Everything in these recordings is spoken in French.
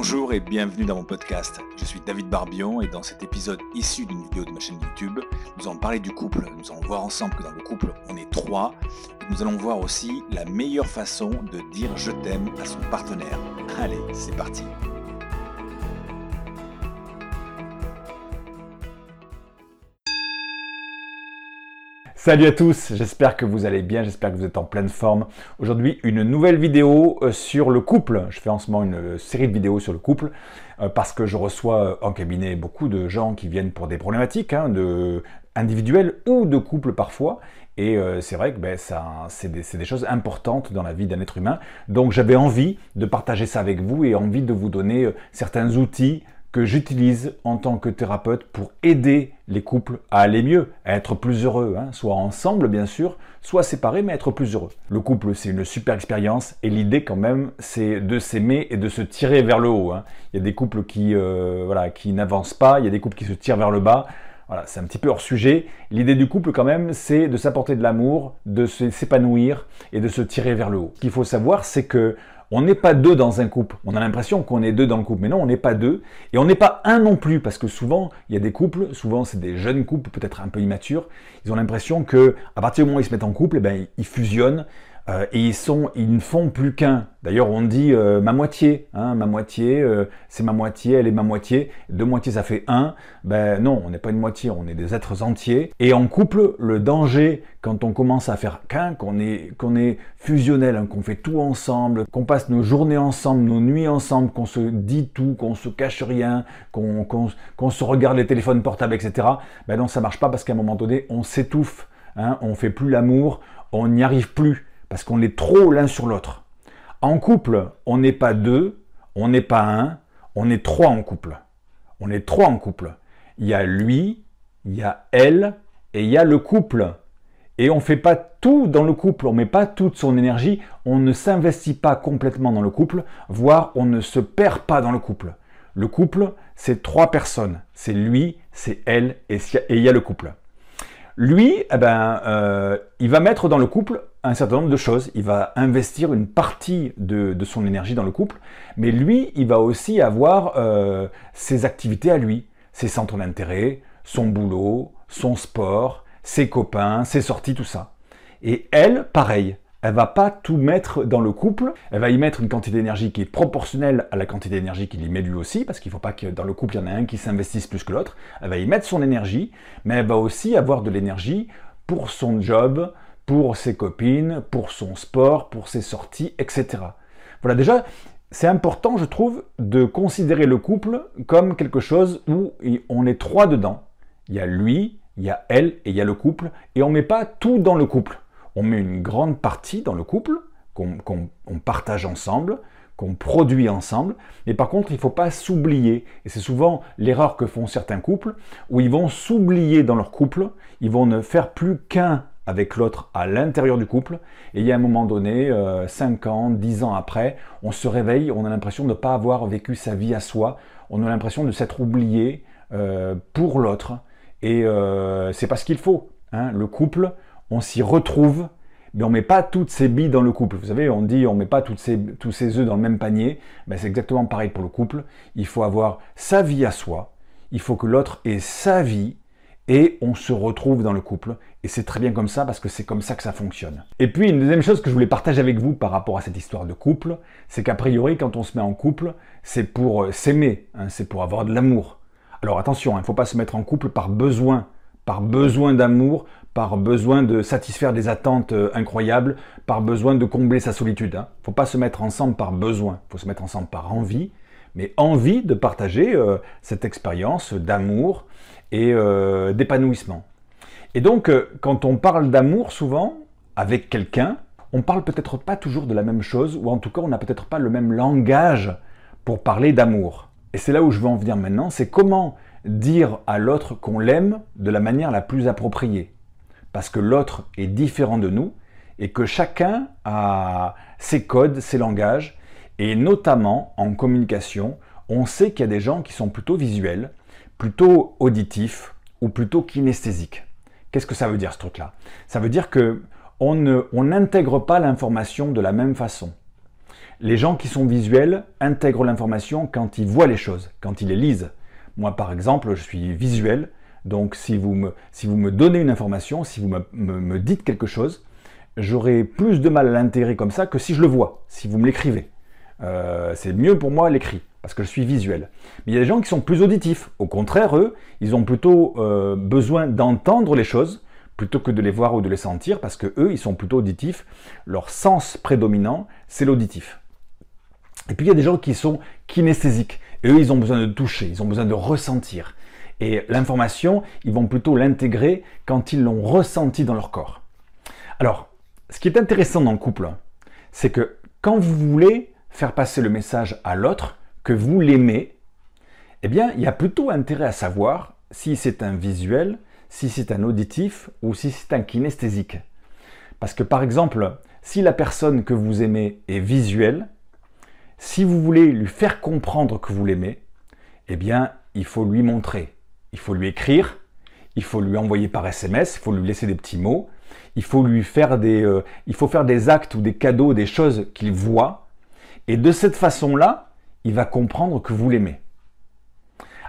Bonjour et bienvenue dans mon podcast. Je suis David Barbion et dans cet épisode issu d'une vidéo de ma chaîne YouTube, nous allons parler du couple. Nous allons voir ensemble que dans le couple, on est trois. Nous allons voir aussi la meilleure façon de dire je t'aime à son partenaire. Allez, c'est parti. Salut à tous, j'espère que vous allez bien, j'espère que vous êtes en pleine forme. Aujourd'hui, une nouvelle vidéo euh, sur le couple. Je fais en ce moment une euh, série de vidéos sur le couple euh, parce que je reçois en cabinet beaucoup de gens qui viennent pour des problématiques hein, individuelles ou de couple parfois. Et c'est vrai que ben, c'est des, des, choses importantes dans la vie d'un être humain. Donc j'avais envie de partager ça avec vous et envie de vous donner certains outils que j'utilise en tant que thérapeute pour aider les couples à aller mieux, à être plus heureux, hein. soit ensemble bien sûr, soit séparés, mais être plus heureux. Le couple, c'est une super expérience et l'idée quand même, c'est de s'aimer et de se tirer vers le haut. Hein. Il y a des couples qui, euh, voilà, qui n'avancent pas, il y a des couples qui se tirent vers le bas. Voilà, c'est un petit peu hors sujet. L'idée du couple, quand même, c'est de s'apporter de l'amour, de s'épanouir et de se tirer vers le haut. Ce qu'il faut savoir, c'est que on n'est pas deux dans un couple. On a l'impression qu'on est deux dans le couple, mais non, on n'est pas deux. Et on n'est pas un non plus, parce que souvent, il y a des couples, souvent c'est des jeunes couples, peut-être un peu immatures, ils ont l'impression que à partir du moment où ils se mettent en couple, eh ben, ils fusionnent, euh, et ils, ne font plus qu'un. D'ailleurs, on dit euh, ma moitié. Hein, ma moitié, euh, c'est ma moitié, elle est ma moitié. Deux moitiés, ça fait un. Ben non, on n'est pas une moitié, on est des êtres entiers. Et en couple, le danger, quand on commence à faire qu'un, qu'on est, fusionnel, hein, qu'on fait tout ensemble, qu'on passe nos journées ensemble, nos nuits ensemble, qu'on se dit tout, qu'on se cache rien, qu'on qu'on se regarde les téléphones portables, etc. Ben non, ça marche pas parce qu'à un moment donné, on s'étouffe. Hein, on fait plus l'amour, on n'y arrive plus parce qu'on est trop l'un sur l'autre. En couple, on n'est pas deux, on n'est pas un, on est trois en couple. On est trois en couple. Il y a lui, il y a elle et il y a le couple. Et on ne fait pas tout dans le couple, on ne met pas toute son énergie, on ne s'investit pas complètement dans le couple, voire on ne se perd pas dans le couple. Le couple, c'est trois personnes. C'est lui, c'est elle et il y a le couple. Lui, eh ben, euh, il va mettre dans le couple un certain nombre de choses. Il va investir une partie de, son énergie dans le couple, mais lui, il va aussi avoir euh, ses activités à lui, ses centres d'intérêt, son boulot, son sport, ses copains, ses sorties, tout ça. Et elle, pareil elle va pas tout mettre dans le couple, elle va y mettre une quantité d'énergie qui est proportionnelle à la quantité d'énergie qu'il y met lui aussi, parce qu'il ne faut pas que dans le couple il y en ait un qui s'investisse plus que l'autre, elle va y mettre son énergie, mais elle va aussi avoir de l'énergie pour son job, pour ses copines, pour son sport, pour ses sorties, etc. Voilà, déjà, c'est important, je trouve, de considérer le couple comme quelque chose où on est trois dedans. Il y a lui, il y a elle et il y a le couple, et on ne met pas tout dans le couple on met une grande partie dans le couple, qu'on partage ensemble, qu'on produit ensemble, mais par contre, il ne faut pas s'oublier. Et c'est souvent l'erreur que font certains couples, où ils vont s'oublier dans leur couple, ils vont ne faire plus qu'un avec l'autre à l'intérieur du couple, et il y a un moment donné, 5 euh, ans, 10 ans après, on se réveille, on a l'impression de ne pas avoir vécu sa vie à soi, on a l'impression de s'être oublié euh, pour l'autre, et euh, c'est pas ce qu'il faut. Hein. Le couple, on s'y retrouve, mais on met pas toutes ses billes dans le couple. Vous savez, on dit on met pas toutes ses, tous ses œufs dans le même panier. Ben, c'est exactement pareil pour le couple. Il faut avoir sa vie à soi. Il faut que l'autre ait sa vie et on se retrouve dans le couple. Et c'est très bien comme ça parce que c'est comme ça que ça fonctionne. Et puis une deuxième chose que je voulais partager avec vous par rapport à cette histoire de couple, c'est qu'a priori quand on se met en couple, c'est pour euh, s'aimer, hein, c'est pour avoir de l'amour. Alors attention, il ne faut pas se mettre en couple par besoin, par besoin d'amour, par besoin de satisfaire des attentes euh, incroyables, par besoin de combler sa solitude. Il hein. ne faut pas se mettre ensemble par besoin, il faut se mettre ensemble par envie, mais envie de partager euh, cette expérience d'amour et euh, d'épanouissement. Et donc, quand on parle d'amour, souvent, avec quelqu'un, on parle peut-être pas toujours de la même chose, ou en tout cas, on n'a peut-être pas le même langage pour parler d'amour. Et c'est là où je veux en venir maintenant, c'est comment dire à l'autre qu'on l'aime de la manière la plus appropriée parce que l'autre est différent de nous et que chacun a ses codes, ses langages, et notamment en communication, on sait qu'il y a des gens qui sont plutôt visuels, plutôt auditifs ou plutôt kinesthésiques. Qu'est-ce que ça veut dire ce truc-là? Ça veut dire que on n'intègre pas l'information de la même façon. Les gens qui sont visuels intègrent l'information quand ils voient les choses, quand ils les lisent. Moi, par exemple, je suis visuel, donc si vous me, donnez une information, si vous me, me, dites quelque chose, j'aurai plus de mal à l'intégrer comme ça que si je le vois, si vous me l'écrivez. Euh, c'est mieux pour moi l'écrit, parce que je suis visuel. Mais il y a des gens qui sont plus auditifs. Au contraire, eux, ils ont plutôt euh, besoin d'entendre les choses plutôt que de les voir ou de les sentir, parce que eux, ils sont plutôt auditifs. Leur sens prédominant, c'est l'auditif. Et puis il y a des gens qui sont kinesthésiques. Et eux, ils ont besoin de toucher, ils ont besoin de ressentir. Et l'information, ils vont plutôt l'intégrer quand ils l'ont ressenti dans leur corps. Alors, ce qui est intéressant dans le couple, c'est que quand vous voulez faire passer le message à l'autre, que vous l'aimez, eh bien, il y a plutôt intérêt à savoir si c'est un visuel, si c'est un auditif ou si c'est un kinesthésique. Parce que par exemple, si la personne que vous aimez est visuelle, si vous voulez lui faire comprendre que vous l'aimez, eh bien, il faut lui montrer. Il faut lui écrire, il faut lui envoyer par SMS, il faut lui laisser des petits mots, il faut lui faire des, euh, il faut faire des actes ou des cadeaux, des choses qu'il voit. Et de cette façon-là, il va comprendre que vous l'aimez.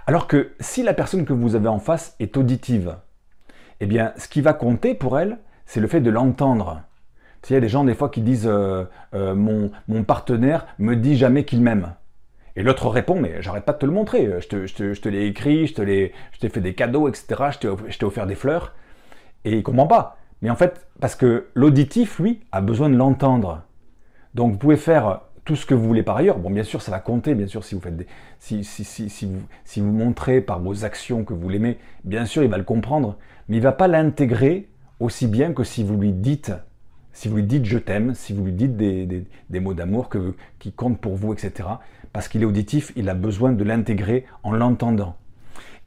Alors que si la personne que vous avez en face est auditive, eh bien, ce qui va compter pour elle, c'est le fait de l'entendre. Il y a des gens des fois qui disent euh, euh, mon, mon, partenaire me dit jamais qu'il m'aime. Et l'autre répond mais j'arrête pas de te le montrer. Je te, je te, l'ai écrit, je t'ai fait des cadeaux, etc. Je t'ai offert des fleurs. Et il comprend pas. Mais en fait, parce que l'auditif, lui, a besoin de l'entendre. Donc vous pouvez faire tout ce que vous voulez par ailleurs. Bien sûr, ça va compter, bien sûr, si vous faites si, vous, montrez par vos actions que vous l'aimez, bien sûr, il va le comprendre, mais il va pas l'intégrer aussi bien que si vous lui dites si vous lui dites je t'aime, si vous lui dites des, mots d'amour qui comptent pour vous, etc. Parce qu'il est auditif, il a besoin de l'intégrer en l'entendant.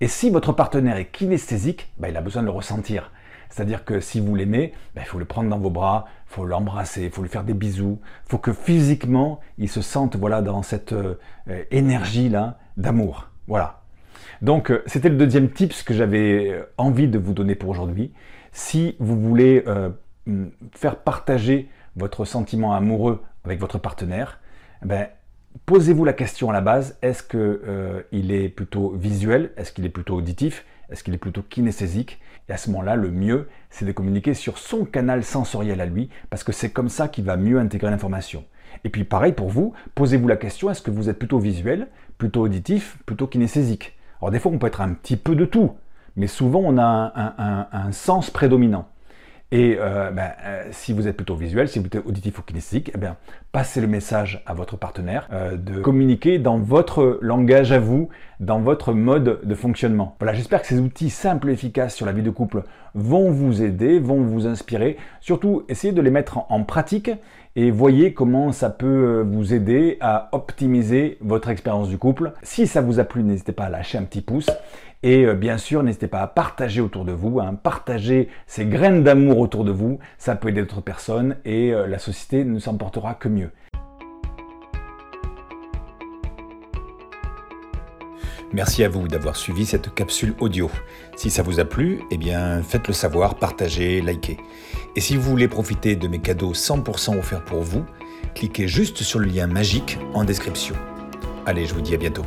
Et si votre partenaire est kinesthésique, bah, il a besoin de le ressentir. C'est-à-dire que si vous l'aimez, bah, il faut le prendre dans vos bras, il faut l'embrasser, il faut lui faire des bisous, il faut que physiquement, il se sente voilà, dans cette euh, énergie-là d'amour. Voilà. Donc, euh, c'était le deuxième tips que j'avais euh, envie de vous donner pour aujourd'hui. Si vous voulez faire partager votre sentiment amoureux avec votre partenaire, ben, posez-vous la question à la base, est-ce qu'il est plutôt visuel, est-ce qu'il est plutôt auditif, est-ce qu'il est plutôt kinesthésique? Et à ce moment-là, le mieux, c'est de communiquer sur son canal sensoriel à lui, parce que c'est comme ça qu'il va mieux intégrer l'information. Et puis pareil pour vous, posez-vous la question, est-ce que vous êtes plutôt visuel, plutôt auditif, plutôt kinesthésique? Alors des fois, on peut être un petit peu de tout, mais souvent, on a un sens prédominant. Et euh, ben, euh, si vous êtes plutôt visuel, si vous êtes auditif ou kinesthésique, eh bien, passez le message à votre partenaire euh, de communiquer dans votre langage à vous, dans votre mode de fonctionnement. Voilà, j'espère que ces outils simples et efficaces sur la vie de couple vont vous aider, vont vous inspirer. Surtout, essayez de les mettre en pratique et voyez comment ça peut vous aider à optimiser votre expérience du couple. Si ça vous a plu, n'hésitez pas à lâcher un petit pouce et euh, bien sûr, n'hésitez pas à partager autour de vous, hein, partager ces graines d'amour autour de vous. Ça peut aider d'autres personnes et euh, la société ne s'en portera que mieux. Merci à vous d'avoir suivi cette capsule audio. Si ça vous a plu, eh bien faites-le savoir, partagez, likez. Et si vous voulez profiter de mes cadeaux 100% offerts pour vous, cliquez juste sur le lien magique en description. Allez, je vous dis à bientôt.